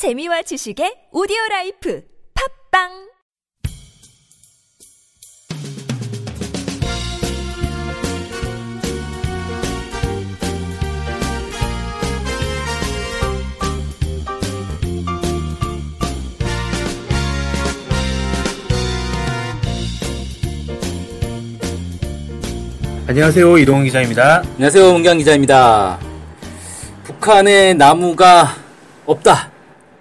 재미와 지식의 오디오 라이프 팝빵 안녕하세요 이동훈 기자입니다. 안녕하세요, 문경 기자입니다. 북한에 나무가 없다.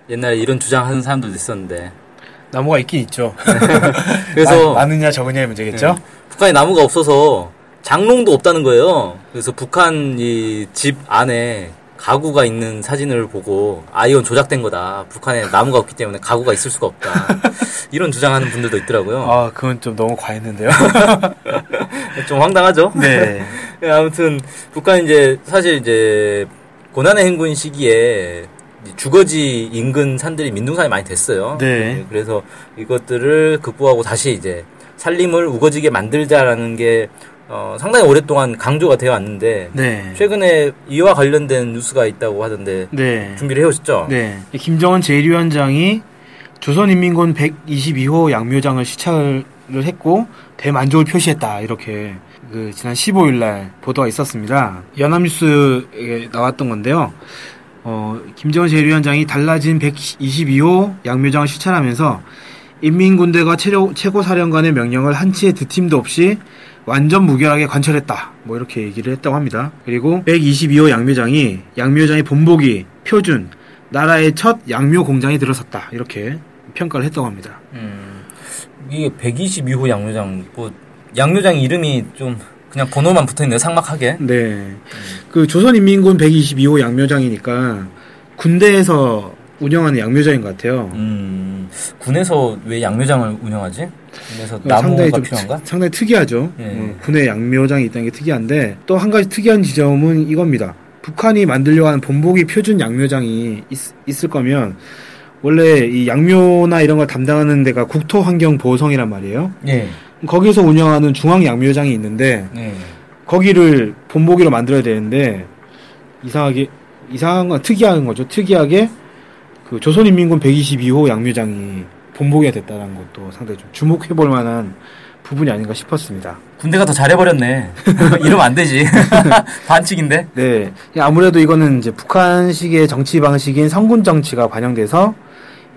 옛날에 이런 주장하는 사람들도 있었는데. 나무가 있긴 있죠. 그래서 마- 많으냐 적으냐의 문제겠죠. 네. 북한에 나무가 없어서 장롱도 없다는 거예요. 그래서 북한 이 집 안에 가구가 있는 사진을 보고 아 이건 조작된 거다. 북한에 나무가 없기 때문에 가구가 있을 수가 없다. 이런 주장하는 분들도 있더라고요. 아 그건 좀 너무 과했는데요. 좀 황당하죠? 네. 예, 아무튼 북한 이제 사실 이제 고난의 행군 시기에 주거지 인근 산들이 민둥산이 많이 됐어요. 네. 예, 그래서 이것들을 극복하고 다시 이제 산림을 우거지게 만들자라는 게 어, 상당히 오랫동안 강조가 되어 왔는데 네. 최근에 이와 관련된 뉴스가 있다고 하던데 네. 준비를 해오셨죠? 네. 김정은 제1위원장이 조선인민군 122호 양묘장을 시찰을 했고 대만족을 표시했다 이렇게 그 지난 15일 날 보도가 있었습니다. 연합뉴스에 나왔던 건데요. 어, 김정은 제1위원장이 달라진 122호 양묘장을 시찰하면서 인민군대가 최고, 최고 사령관의 명령을 한치의 드팀도 없이 완전 무결하게 관철했다. 뭐 이렇게 얘기를 했다고 합니다. 그리고 122호 양묘장이 양묘장의 본보기, 표준, 나라의 첫 양묘 공장이 들어섰다. 이렇게 평가를 했다고 합니다. 음, 이게 122호 양묘장 뭐 양묘장 이름이 좀 그냥 번호만 붙어 있네요. 삭막하게. 네. 그 조선인민군 122호 양묘장이니까 군대에서 운영하는 양묘장인 것 같아요. 음, 군에서 왜 양묘장을 운영하지? 군에서 상당히 나무가 좀 필요한가? 트- 상당히 특이하죠. 예. 어, 군에 양묘장이 있다는 게 특이한데 또 한 가지 특이한 지점은 이겁니다. 북한이 만들려고 하는 본보기 표준 양묘장이 있, 을 거면 원래 이 양묘나 이런 걸 담당하는 데가 국토환경보호성이란 말이에요. 예. 거기서 운영하는 중앙 양묘장이 있는데 네. 거기를 본보기로 만들어야 되는데 이상하게 이상한 건 특이한 거죠. 특이하게 그 조선인민군 122호 양묘장이 본보기가 됐다는 것도 상당히 좀 주목해 볼 만한 부분이 아닌가 싶었습니다. 군대가 더 잘해버렸네. 이러면 안 되지. 반칙인데? 네. 아무래도 이거는 이제 북한식의 정치 방식인 성군 정치가 반영돼서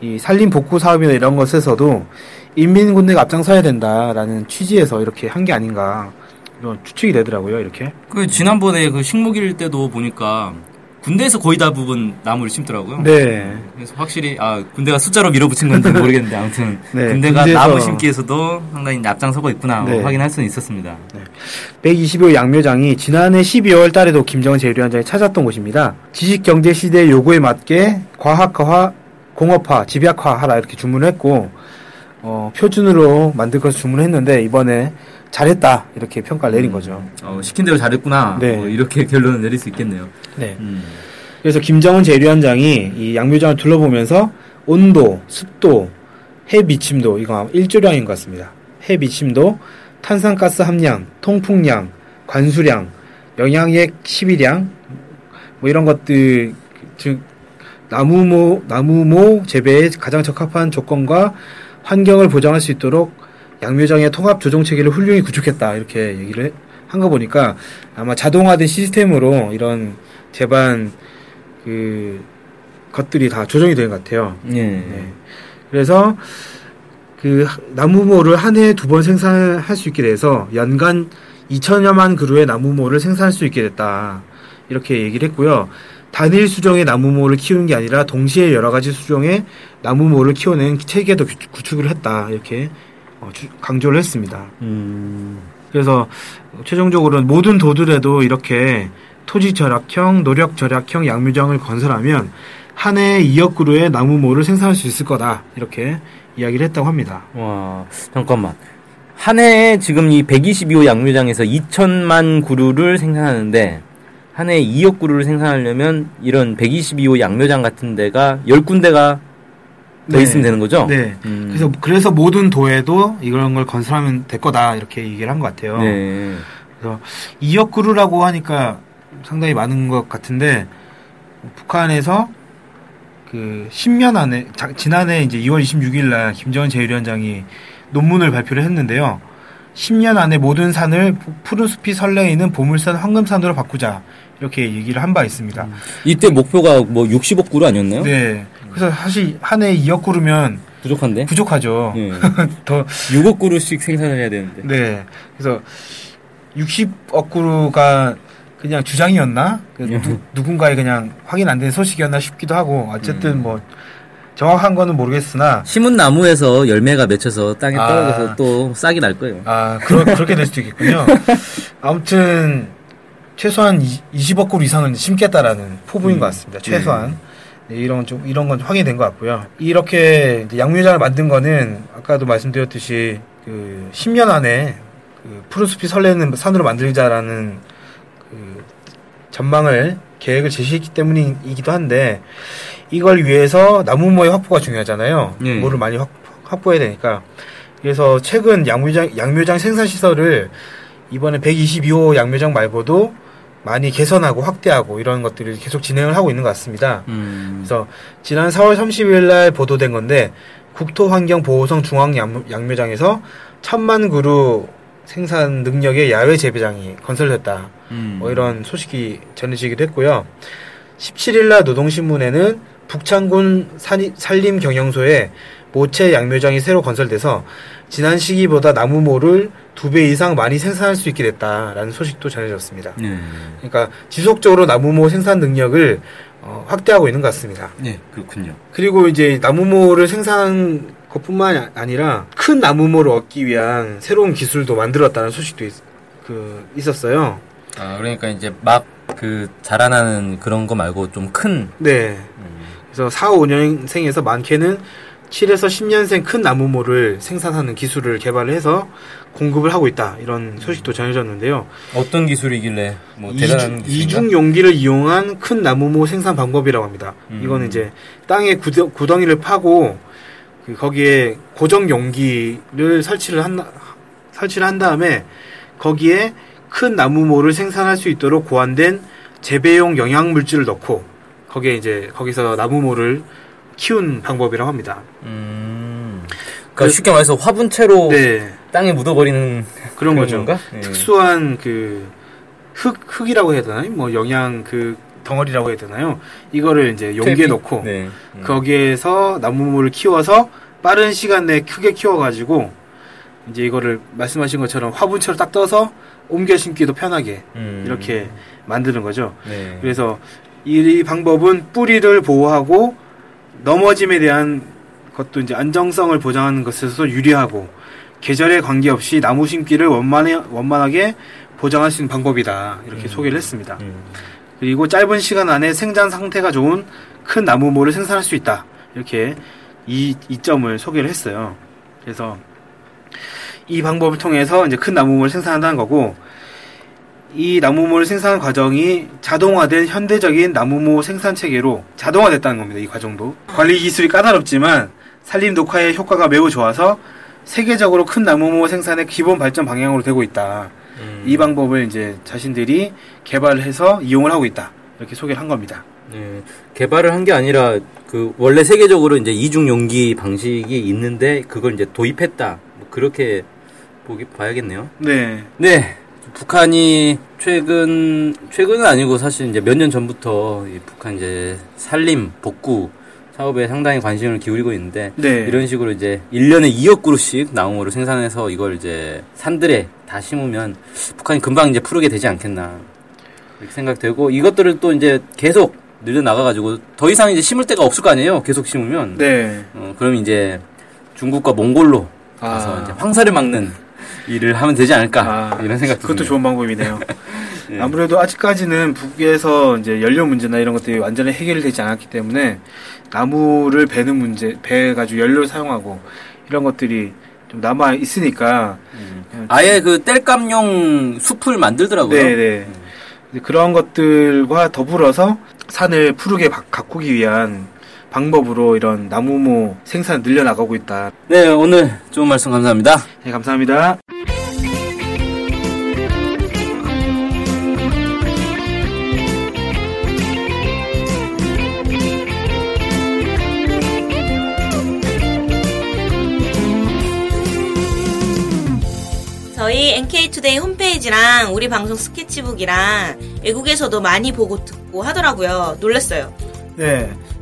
이 산림 복구 사업이나 이런 것에서도 인민군대가 앞장서야 된다라는 취지에서 이렇게 한 게 아닌가 이런 추측이 되더라고요. 이렇게. 그, 지난번에 그 식목일 때도 보니까 군대에서 거의 대부분 나무를 심더라고요. 네. 그래서 확실히, 아, 군대가 숫자로 밀어붙인 건지 모르겠는데, 아무튼. 네, 군대가 군대에서- 나무 심기에서도 상당히 앞장서고 있구나. 네. 확인할 수는 있었습니다. 125 양묘장이 지난해 12월 달에도 김정은 제1위원장이 찾았던 곳입니다. 지식 경제 시대의 요구에 맞게 과학화, 공업화, 집약화하라 이렇게 주문을 했고 어, 표준으로 만들 것을 주문했는데 이번에 잘했다 이렇게 평가를 내린 거죠. 어, 시킨 대로 잘했구나. 네. 뭐 이렇게 결론을 내릴 수 있겠네요. 네. 음. 그래서 김정은 제1위원장이 이 양묘장을 둘러보면서 온도, 습도, 해 미침도 이거 일조량인 것 같습니다. 해 미침도, 탄산가스 함량, 통풍량, 관수량, 영양액 시비량 뭐 이런 것들 즉 나무모 나무모 재배에 가장 적합한 조건과 환경을 보장할 수 있도록 양묘장의 통합 조정 체계를 훌륭히 구축했다 이렇게 얘기를 한 거 보니까 아마 자동화된 시스템으로 이런 제반 그 것들이 다 조정이 된 것 같아요. 예. 네. 그래서 그 나무모를 한 해에 두 번 생산할 수 있게 돼서 연간 2천여만 그루의 나무모를 생산할 수 있게 됐다. 이렇게 얘기를 했고요. 단일 수종의 나무모를 키우는 게 아니라 동시에 여러 가지 수종의 나무모를 키워낸 체계도 구- 구축을 했다. 이렇게 어, 주- 강조를 했습니다. 음. 그래서 최종적으로는 모든 도들에도 이렇게 토지 절약형, 노력 절약형 양묘장을 건설하면 한 해에 2억 그루의 나무모를 생산할 수 있을 거다. 이렇게 이야기를 했다고 합니다. 와, 잠깐만. 한 해에 지금 이 122호 양묘장에서 2천만 구루를 생산하는데, 한 해에 2억 구루를 생산하려면 이런 122호 양묘장 같은 데가 10군데가 더 네. 있으면 되는 거죠? 네. 음. 그래서 그래서 모든 도에도 이런 걸 건설하면 될 거다. 이렇게 얘기를 한 것 같아요. 네. 그래서 2억 그루라고 하니까 상당히 많은 것 같은데 북한에서 그 10년 안에 자- 지난해 이제 2월 26일 날 김정은 제1위원장이 논문을 발표를 했는데요. 10년 안에 모든 산을 푸- 푸른 숲이 설레이는 보물산 황금산으로 바꾸자 이렇게 얘기를 한 바 있습니다. 이때 목표가 뭐 60억 구루 아니었나요? 네. 그래서 사실 한 해에 2억 그루면 부족한데? 부족하죠. 예. 더 6억 구루씩 생산을 해야 되는데. 네. 그래서 60억 그루가 그냥 주장이었나? 그 누, 누군가의 그냥 확인 안 된 소식이었나 싶기도 하고 어쨌든 뭐 정확한 거는 모르겠으나 심은 나무에서 열매가 맺혀서 땅에 아. 떨어져서 또 싹이 날 거예요. 아 그러, 그렇게 될 수도 있겠군요. 아무튼 최소한 20억 그루 이상은 심겠다라는 포부인 것 같습니다. 최소한 네, 이런 좀 이런 건 확인이 된것 같고요. 이렇게 이제 양묘장을 만든 거는 아까도 말씀드렸듯이 그 10년 안에 그 푸른 숲이 설레는 산으로 만들자라는 그 전망을 계획을 제시했기 때문이기도 한데 이걸 위해서 나무모의 확보가 중요하잖아요. 네. 모를 많이 확, 확보해야 되니까. 그래서 최근 양묘장 양묘장 생산 시설을 이번에 122호 양묘장 말고도 많이 개선하고 확대하고 이런 것들을 계속 진행을 하고 있는 것 같습니다. 음. 그래서 지난 4월 30일 날 보도된 건데 국토환경보호성 중앙 양- 양묘장에서 천만 그루 생산 능력의 야외 재배장이 건설됐다. 음. 뭐 이런 소식이 전해지기도 했고요. 17일 날 노동신문에는 북창군 산림경영소에 모체 양묘장이 새로 건설돼서 지난 시기보다 나무 모를 두 배 이상 많이 생산할 수 있게 됐다라는 소식도 전해졌습니다. 네. 그러니까 지속적으로 나무모 생산 능력을 어, 확대하고 있는 것 같습니다. 네, 그렇군요. 그리고 이제 나무모를 생산한 것뿐만 아니라 큰 나무모를 얻기 위한 새로운 기술도 만들었다는 소식도 있, 그, 있었어요. 아, 그러니까 이제 막 그 자라나는 그런 거 말고 좀 큰. 네. 그래서 4, 5년생에서 많게는 7에서 10년생 큰 나무모를 생산하는 기술을 개발을 해서 공급을 하고 있다. 이런 소식도 전해졌는데요. 어떤 기술이길래 뭐 대단한? 이중 용기를 이용한 큰 나무모 생산 방법이라고 합니다. 음. 이거는 이제 땅에 구덩, 구덩이를 파고 그 거기에 고정 용기를 설치를 한 설치를 한 다음에 거기에 큰 나무모를 생산할 수 있도록 고안된 재배용 영양 물질을 넣고 거기에 이제 거기서 나무모를 키운 방법이라고 합니다. 음. 그러니까 쉽게 말해서 화분채로 네, 땅에 묻어버리는 그런 거죠. 건가? 네. 특수한 그 흙, 흙이라고 해야 되나요? 뭐 영양 그 덩어리라고 해야 되나요? 이거를 이제 용기에 퇴비? 넣고 네. 음. 거기에서 나무모를 키워서 빠른 시간 내에 크게 키워가지고 이제 이거를 말씀하신 것처럼 화분처럼 딱 떠서 옮겨 심기도 편하게 음. 이렇게 만드는 거죠. 네. 그래서 이 방법은 뿌리를 보호하고 넘어짐에 대한 것도 이제 안정성을 보장하는 것에서 유리하고 계절에 관계없이 나무 심기를 원만해, 원만하게 보장할 수 있는 방법이다. 이렇게 소개를 했습니다. 음. 그리고 짧은 시간 안에 생장 상태가 좋은 큰 나무모를 생산할 수 있다. 이렇게 이, 이 점을 소개를 했어요. 그래서 이 방법을 통해서 이제 큰 나무모를 생산한다는 거고, 이 나무모를 생산하는 과정이 자동화된 현대적인 나무모 생산 체계로 자동화됐다는 겁니다. 이 과정도. 관리 기술이 까다롭지만 산림 녹화의 효과가 매우 좋아서 세계적으로 큰 나무모 생산의 기본 발전 방향으로 되고 있다. 음. 이 방법을 이제 자신들이 개발을 해서 이용을 하고 있다. 이렇게 소개를 한 겁니다. 네, 개발을 한 게 아니라 그 원래 세계적으로 이제 이중 용기 방식이 있는데 그걸 이제 도입했다. 뭐 그렇게 보기 봐야겠네요. 네. 네. 북한이 최근 최근은 아니고 사실 이제 몇 년 전부터 이 북한 이제 산림 복구 사업에 상당히 관심을 기울이고 있는데 네. 이런 식으로 이제 1년에 2억 그루씩 나무를 생산해서 이걸 이제 산들에 다 심으면 북한이 금방 이제 푸르게 되지 않겠나 이렇게 생각되고 이것들을 또 이제 계속 늘려 나가가지고 더 이상 이제 심을 데가 없을 거 아니에요 계속 심으면 네. 어, 그럼 이제 중국과 몽골로 가서 아. 이제 황사를 막는 일을 하면 되지 않을까 아, 이런 생각 그것도. 좋은 방법이네요. 예. 아무래도 아직까지는 북에서 이제 연료 문제나 이런 것들이 완전히 해결되지 않았기 때문에 나무를 베는 문제, 배 가지고 연료를 사용하고 이런 것들이 좀 남아 있으니까 음. 아예 그 땔감용 숲을 만들더라고요. 네네 그런 것들과 더불어서 산을 푸르게 바- 가꾸기 위한 방법으로 이런 나무모 생산 늘려나가고 있다. 네, 오늘 좋은 말씀 감사합니다. 네, 감사합니다. 저희 NK투데이 홈페이지랑 우리 방송 스케치북이랑 외국에서도 많이 보고 듣고 하더라고요. 놀랐어요. 네.